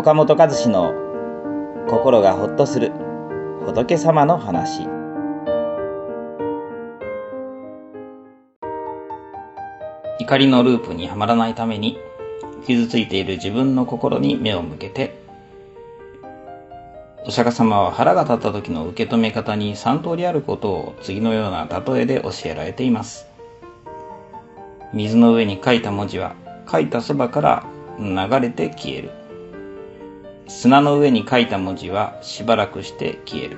岡本和志の心がほっとする仏様の話。怒りのループにはまらないために傷ついている自分の心に目を向けてお釈迦様は腹が立った時の受け止め方に3通りあることを次のような例えで教えられています。水の上に書いた文字は書いたそばから流れて消える。砂の上に書いた文字はしばらくして消える。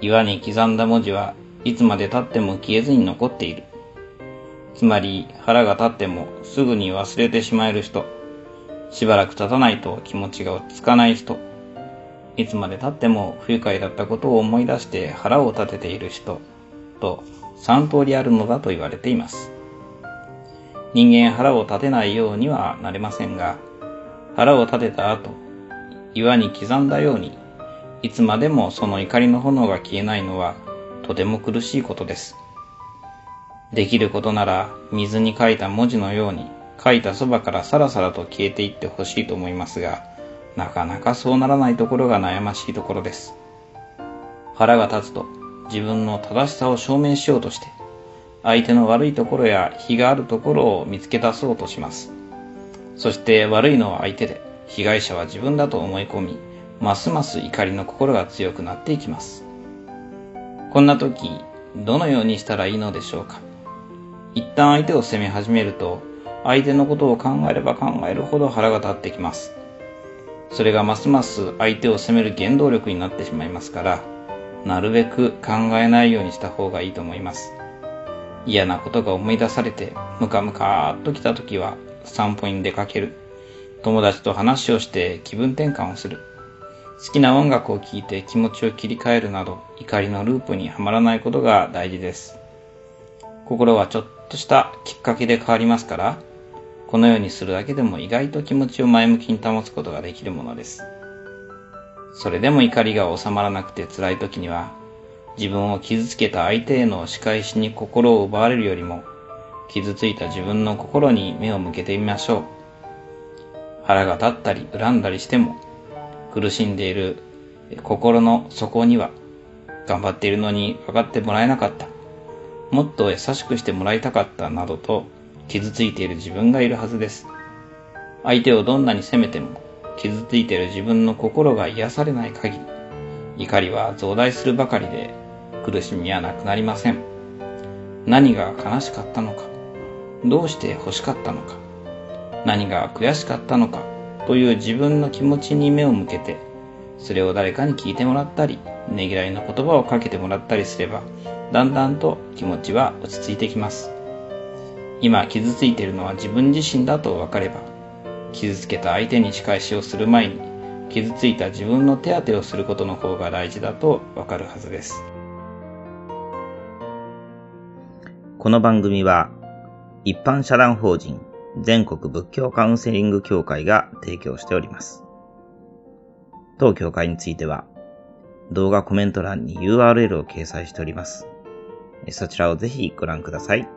岩に刻んだ文字はいつまで経っても消えずに残っている。つまり腹が立ってもすぐに忘れてしまえる人。しばらく経たないと気持ちが落ち着かない人。いつまで経っても不愉快だったことを思い出して腹を立てている人。と3通りあるのだと言われています。人間腹を立てないようにはなれませんが腹を立てた後岩に刻んだようにいつまでもその怒りの炎が消えないのはとても苦しいことです。できることなら水に書いた文字のように書いたそばからさらさらと消えていってほしいと思いますがなかなかそうならないところが悩ましいところです。腹が立つと自分の正しさを証明しようとして相手の悪いところや非があるところを見つけ出そうとします。そして悪いのは相手で被害者は自分だと思い込みますます怒りの心が強くなっていきます。こんな時どのようにしたらいいのでしょうか。一旦相手を責め始めると相手のことを考えれば考えるほど腹が立ってきます。それがますます相手を責める原動力になってしまいますからなるべく考えないようにした方がいいと思います。嫌なことが思い出されてムカムカーっと来た時は散歩に出かける。友達と話をして気分転換をする好きな音楽を聴いて気持ちを切り替えるなど怒りのループにはまらないことが大事です心はちょっとしたきっかけで変わりますから、このようにするだけでも意外と気持ちを前向きに保つことができるものです。それでも怒りが収まらなくて辛い時には、自分を傷つけた相手への仕返しに心を奪われるよりも、傷ついた自分の心に目を向けてみましょう。腹が立ったり恨んだりしても、苦しんでいる心の底には、頑張っているのに分かってもらえなかった。もっと優しくしてもらいたかったなどと傷ついている自分がいるはずです。相手をどんなに責めても傷ついている自分の心が癒されない限り怒りは増大するばかりで苦しみはなくなりません。何が悲しかったのか、どうして欲しかったのか、何が悔しかったのかという自分の気持ちに目を向けてそれを誰かに聞いてもらったりねぎらいの言葉をかけてもらったりすればだんだんと気持ちは落ち着いてきます。今傷ついているのは自分自身だと分かれば、傷つけた相手に仕返しをする前に、傷ついた自分の手当てをすることの方が大事だと分かるはずです。この番組は、一般社団法人全国仏教カウンセリング協会が提供しております。当協会については、動画コメント欄に URL を掲載しております。そちらをぜひご覧ください。